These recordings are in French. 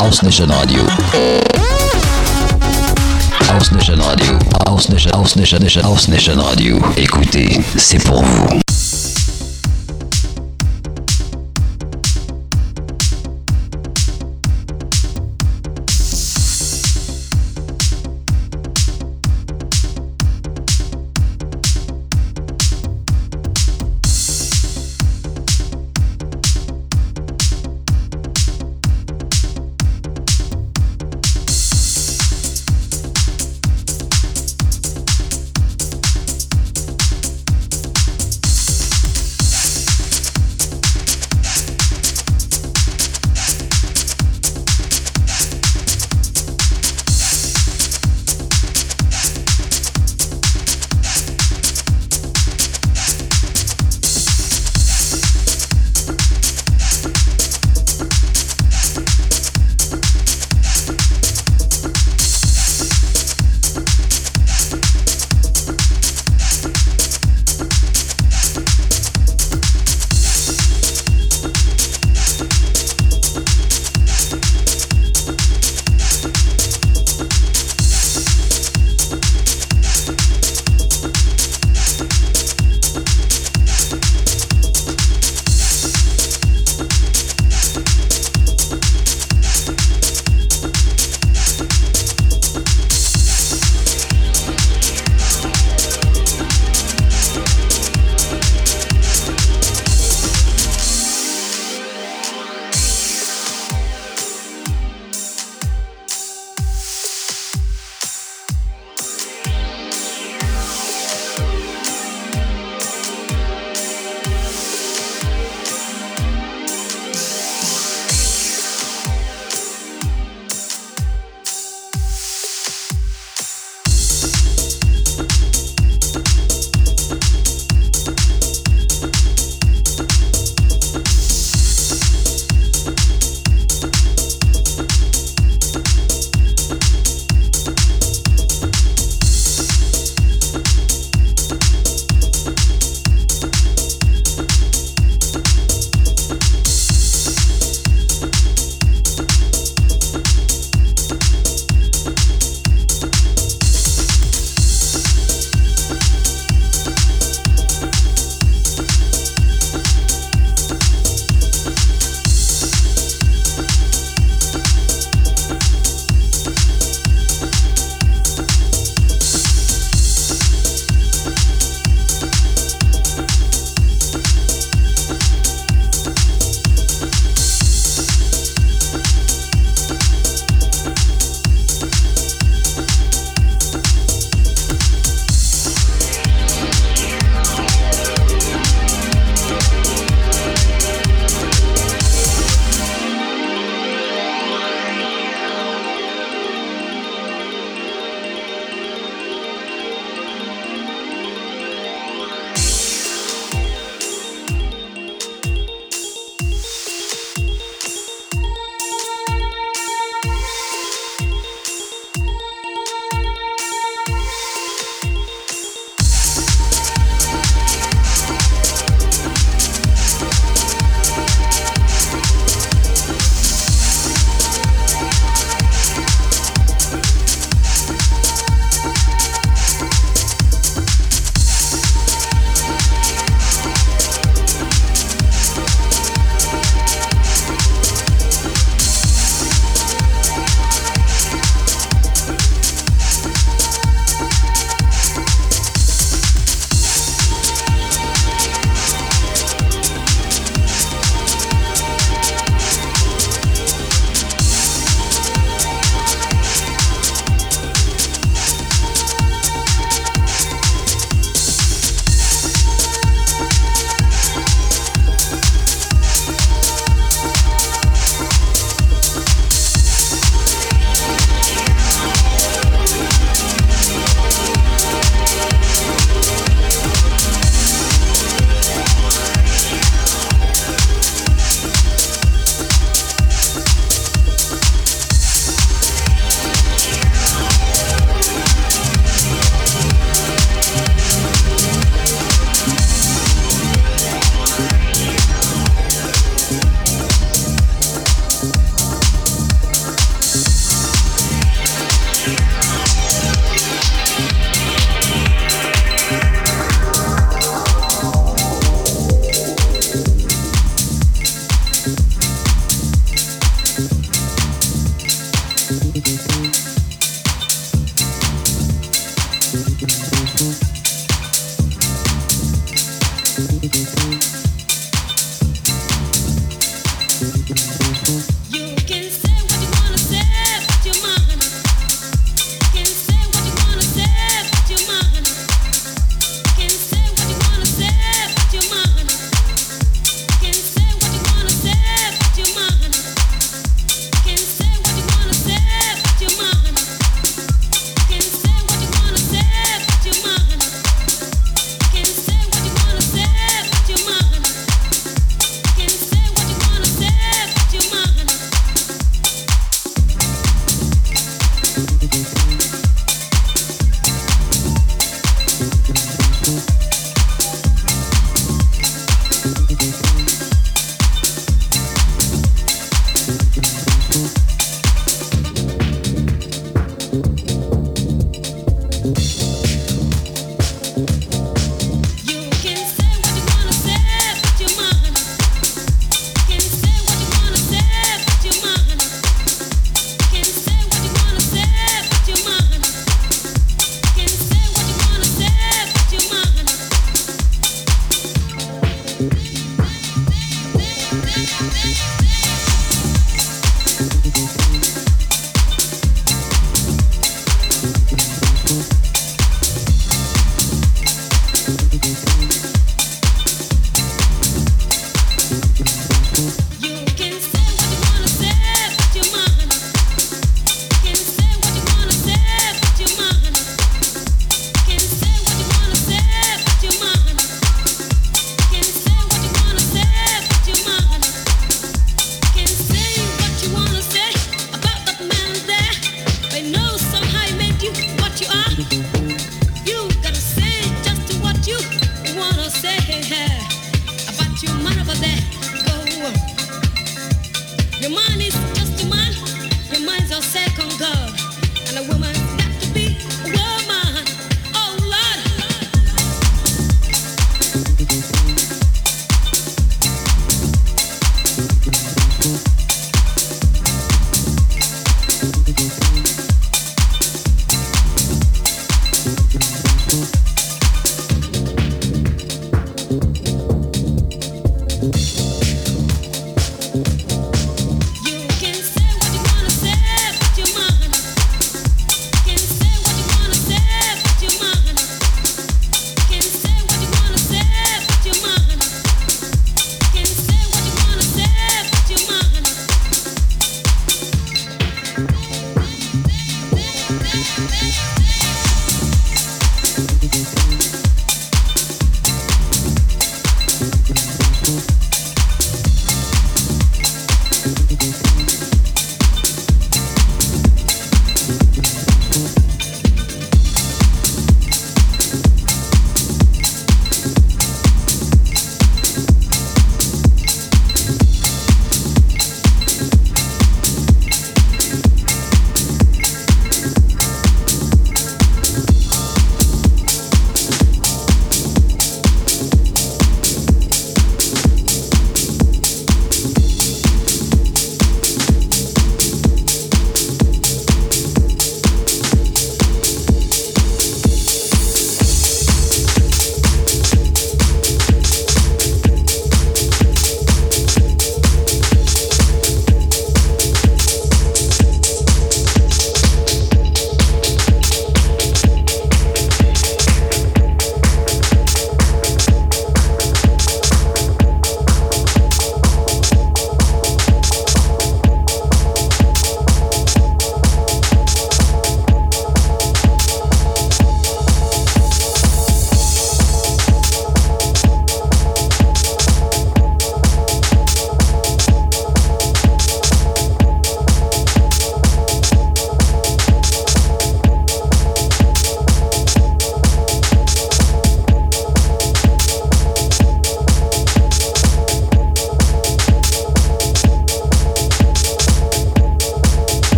House Nation Radio. House Nation Radio. House Nation, House Nation, House Nation Radio. Écoutez, c'est pour vous.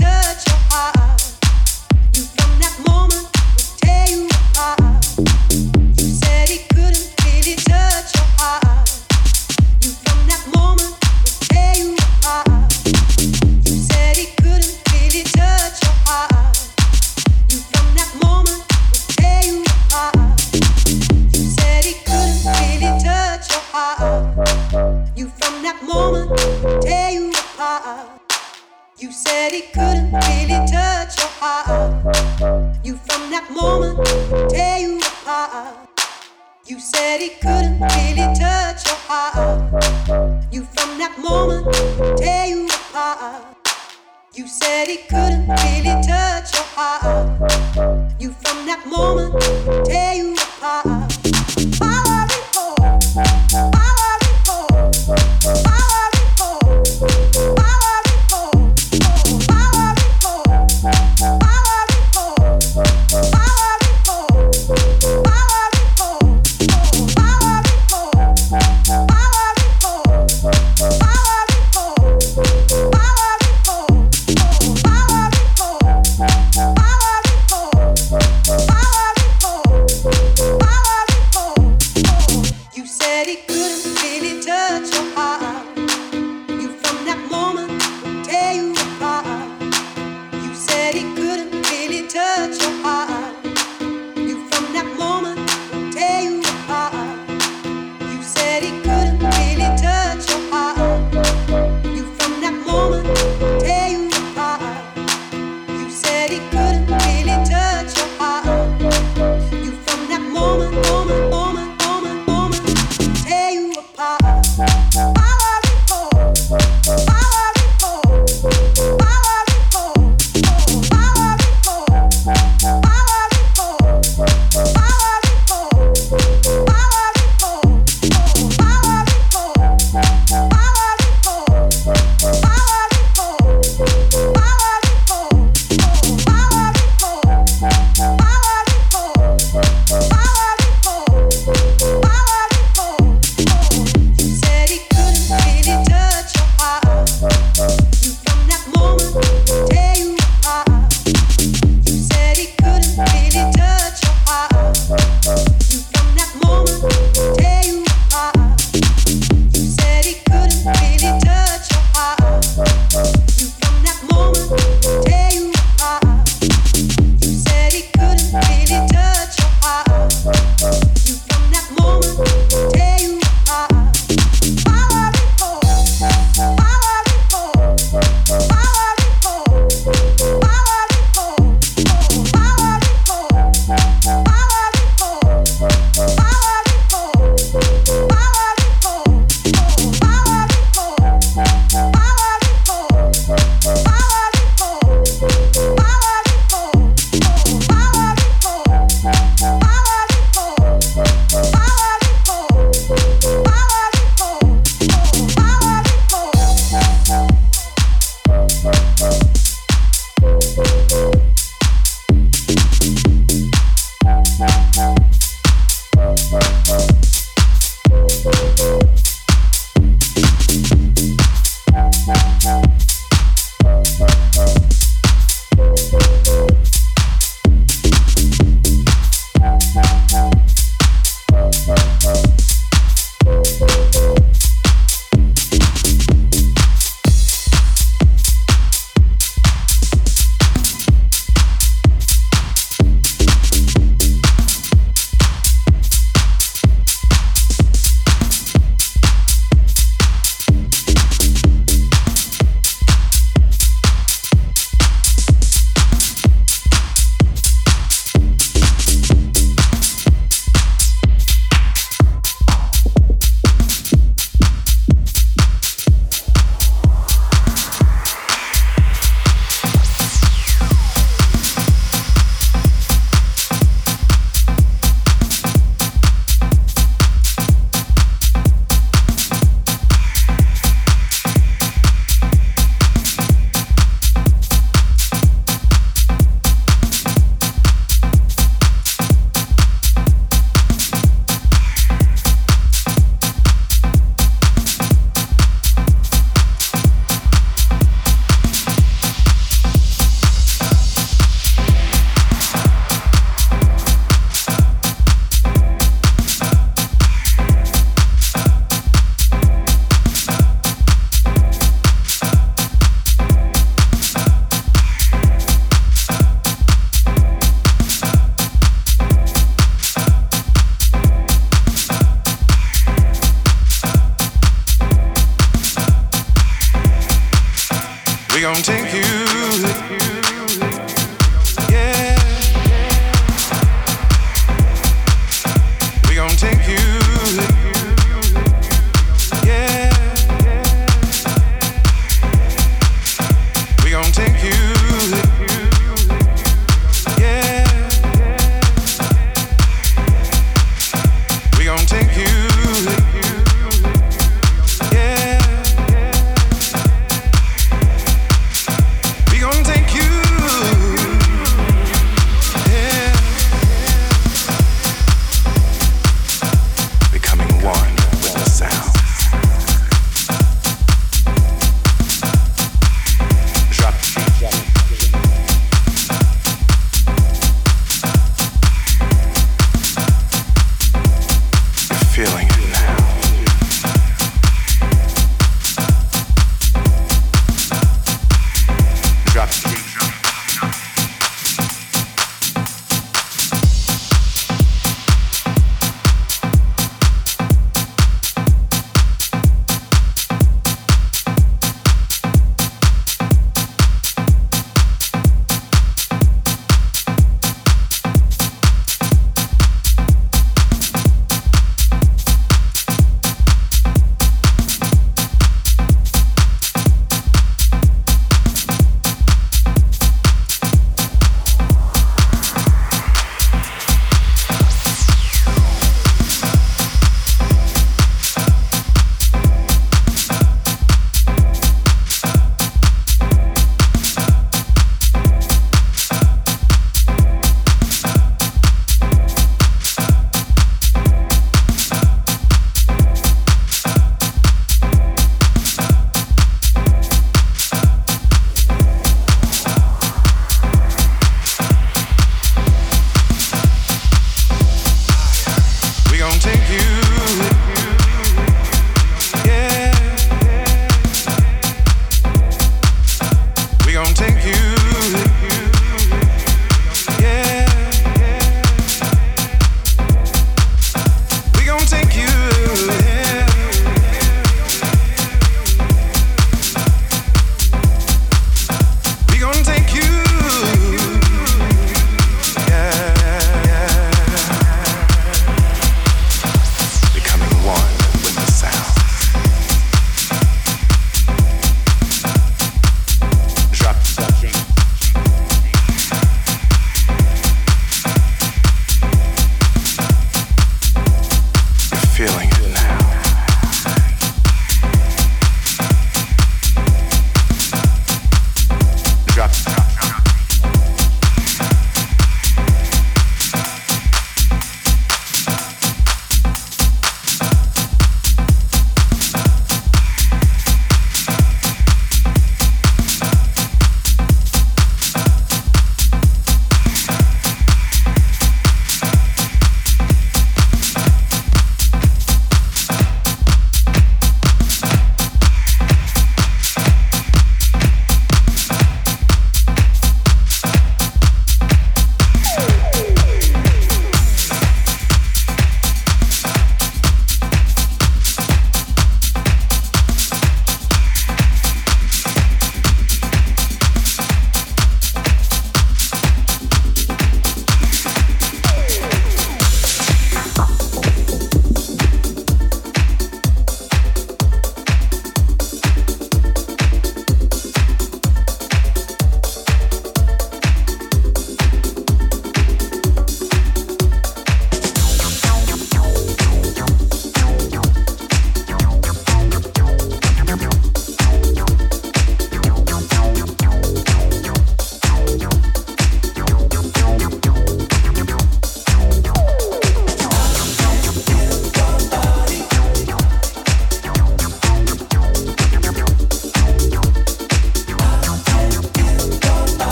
touch.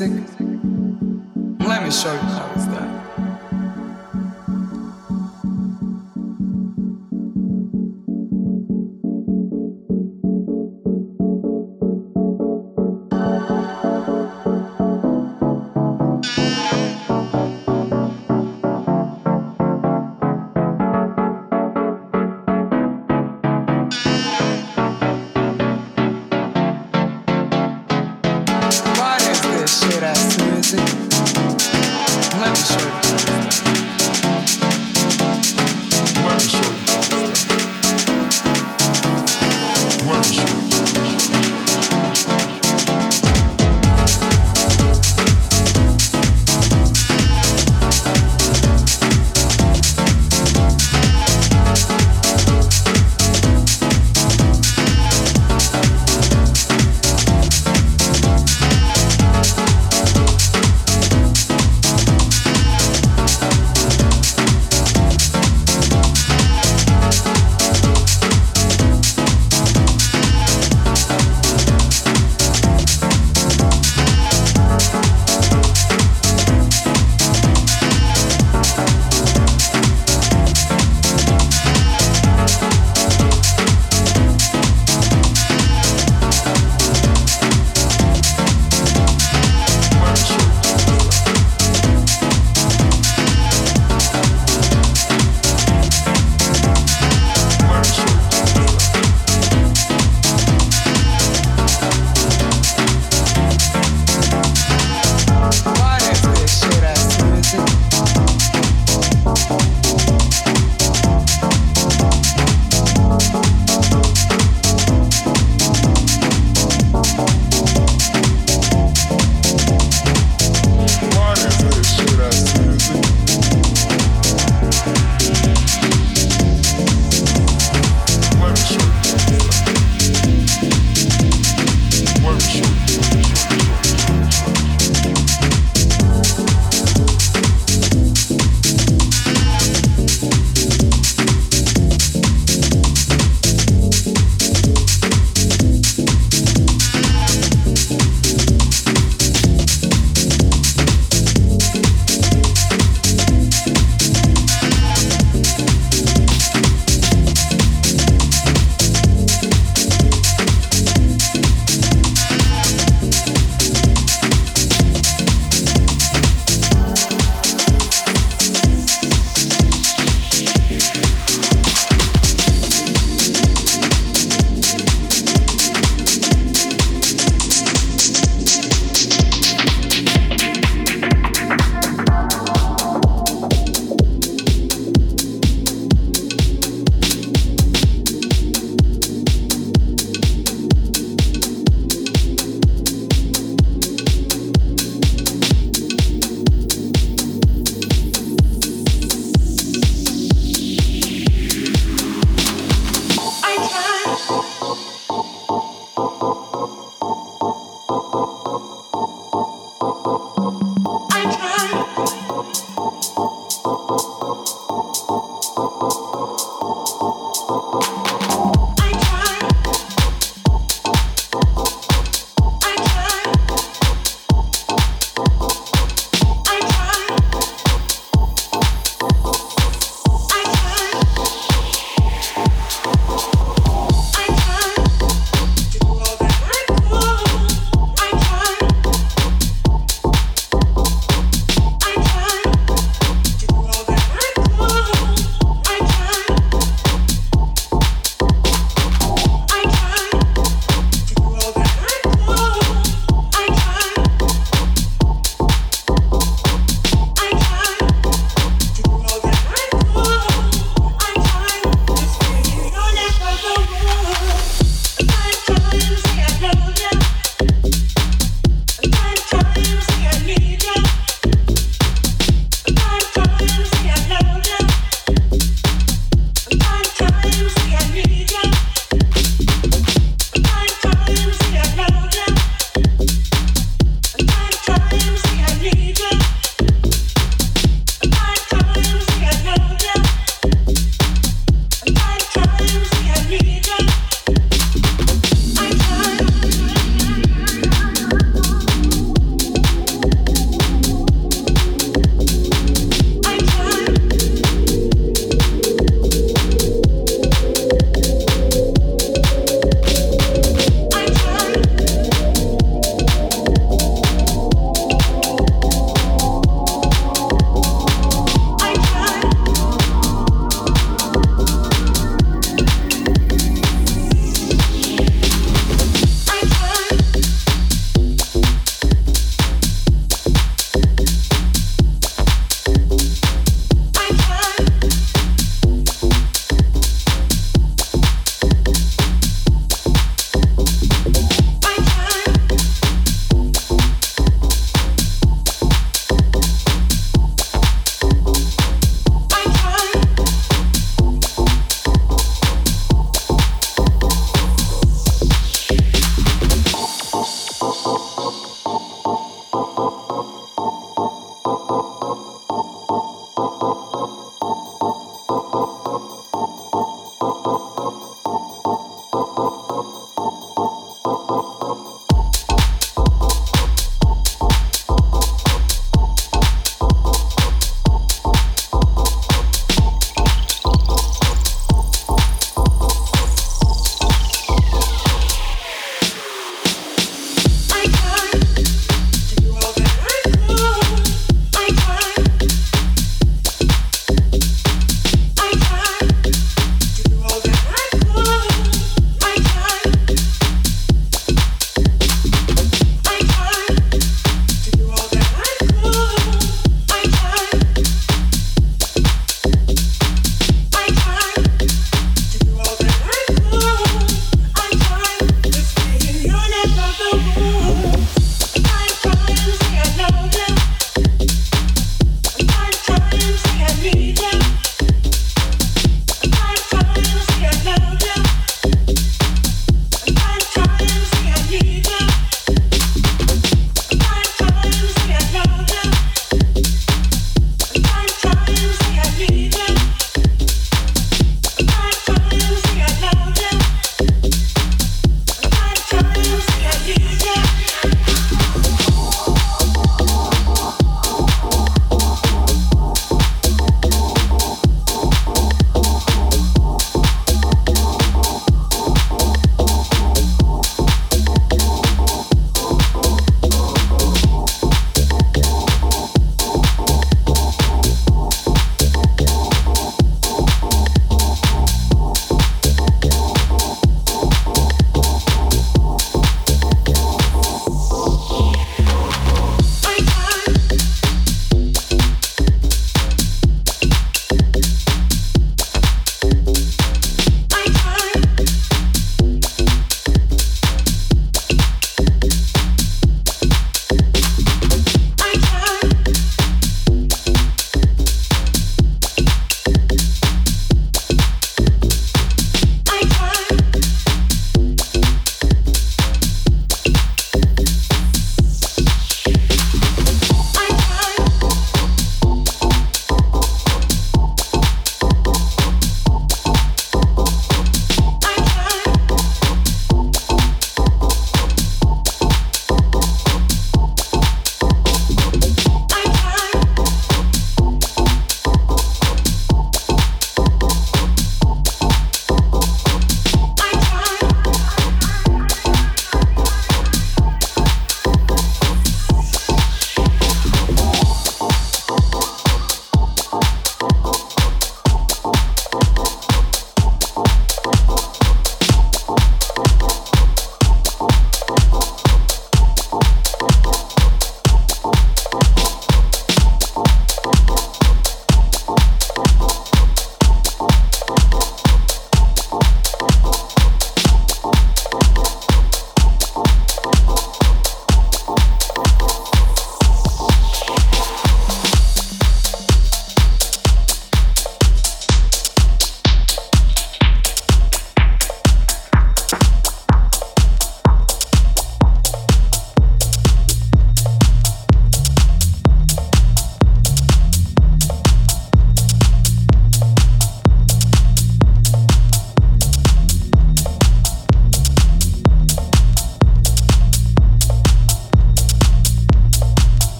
Music?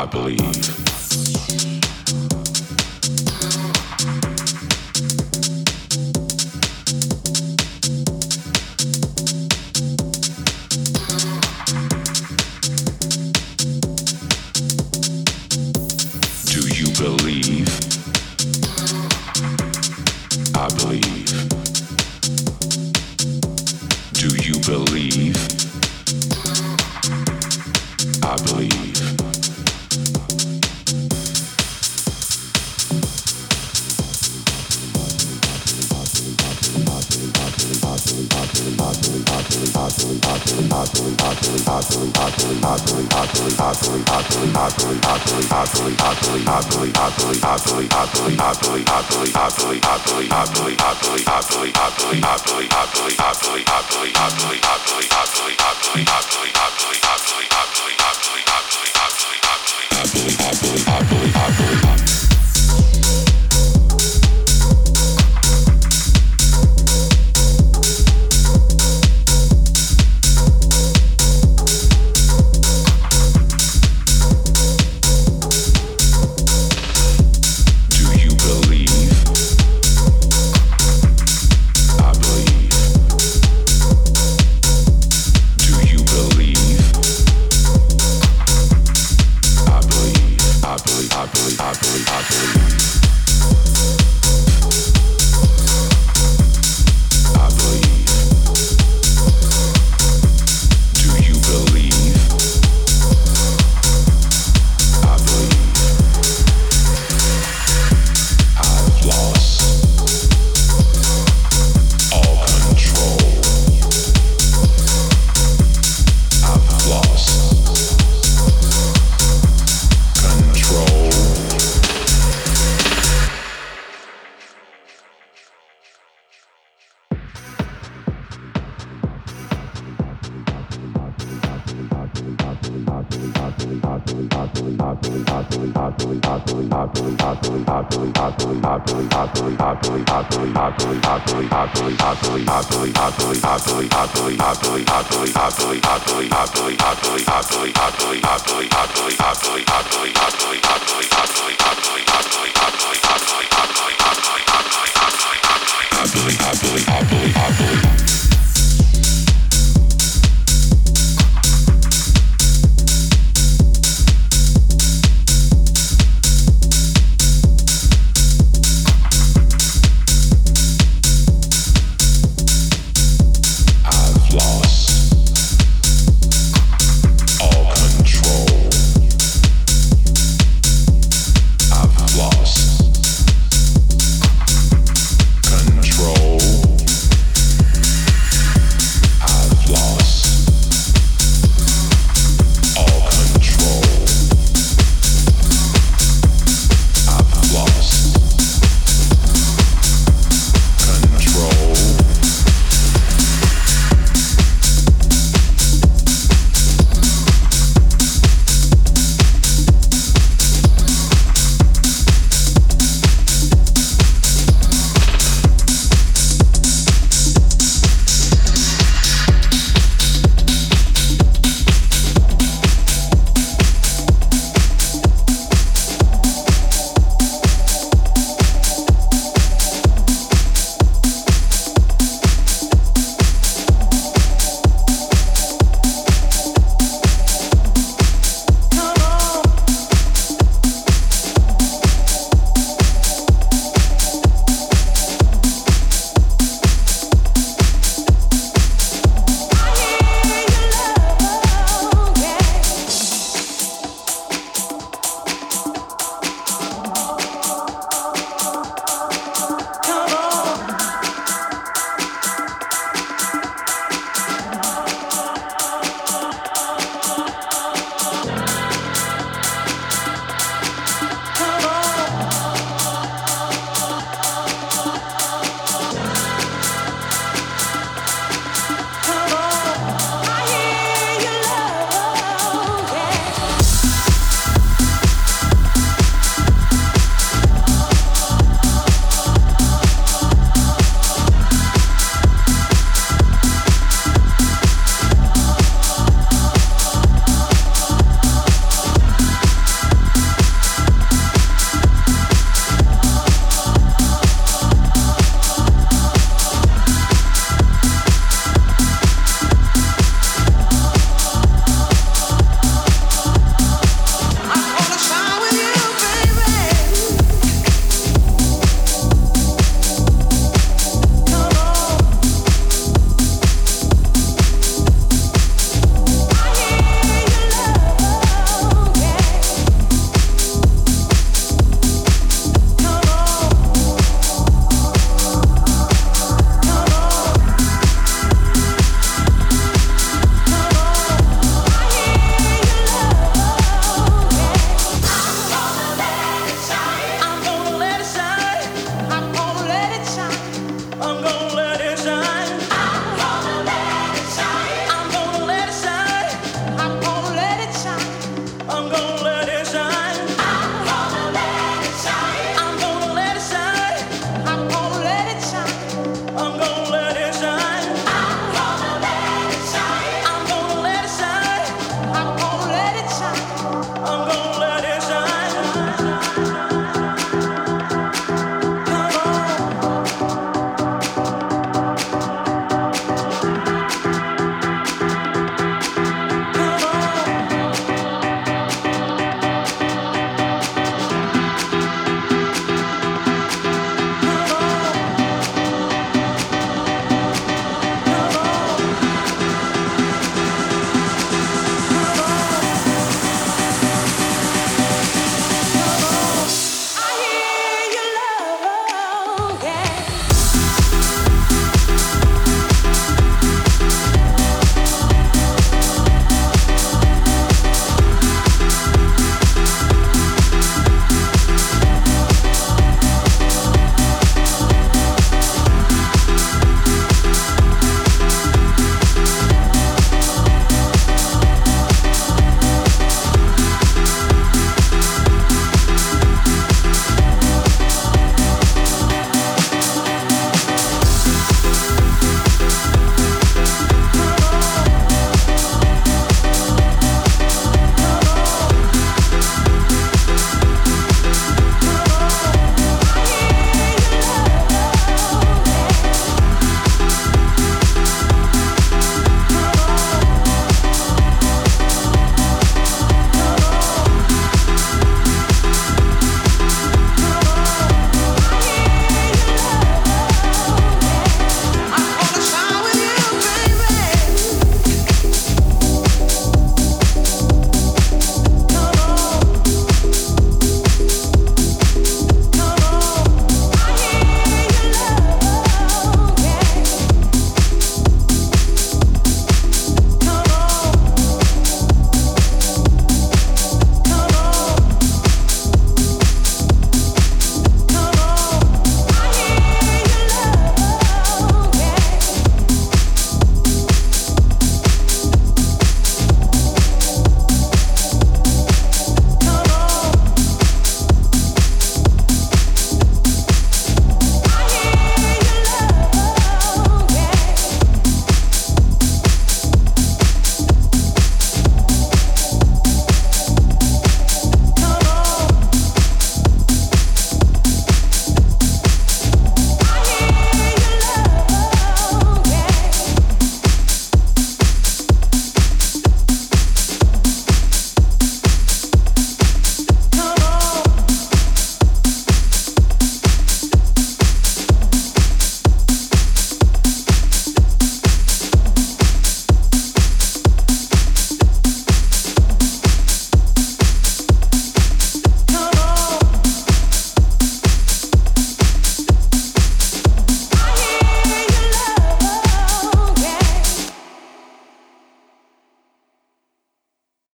I believe.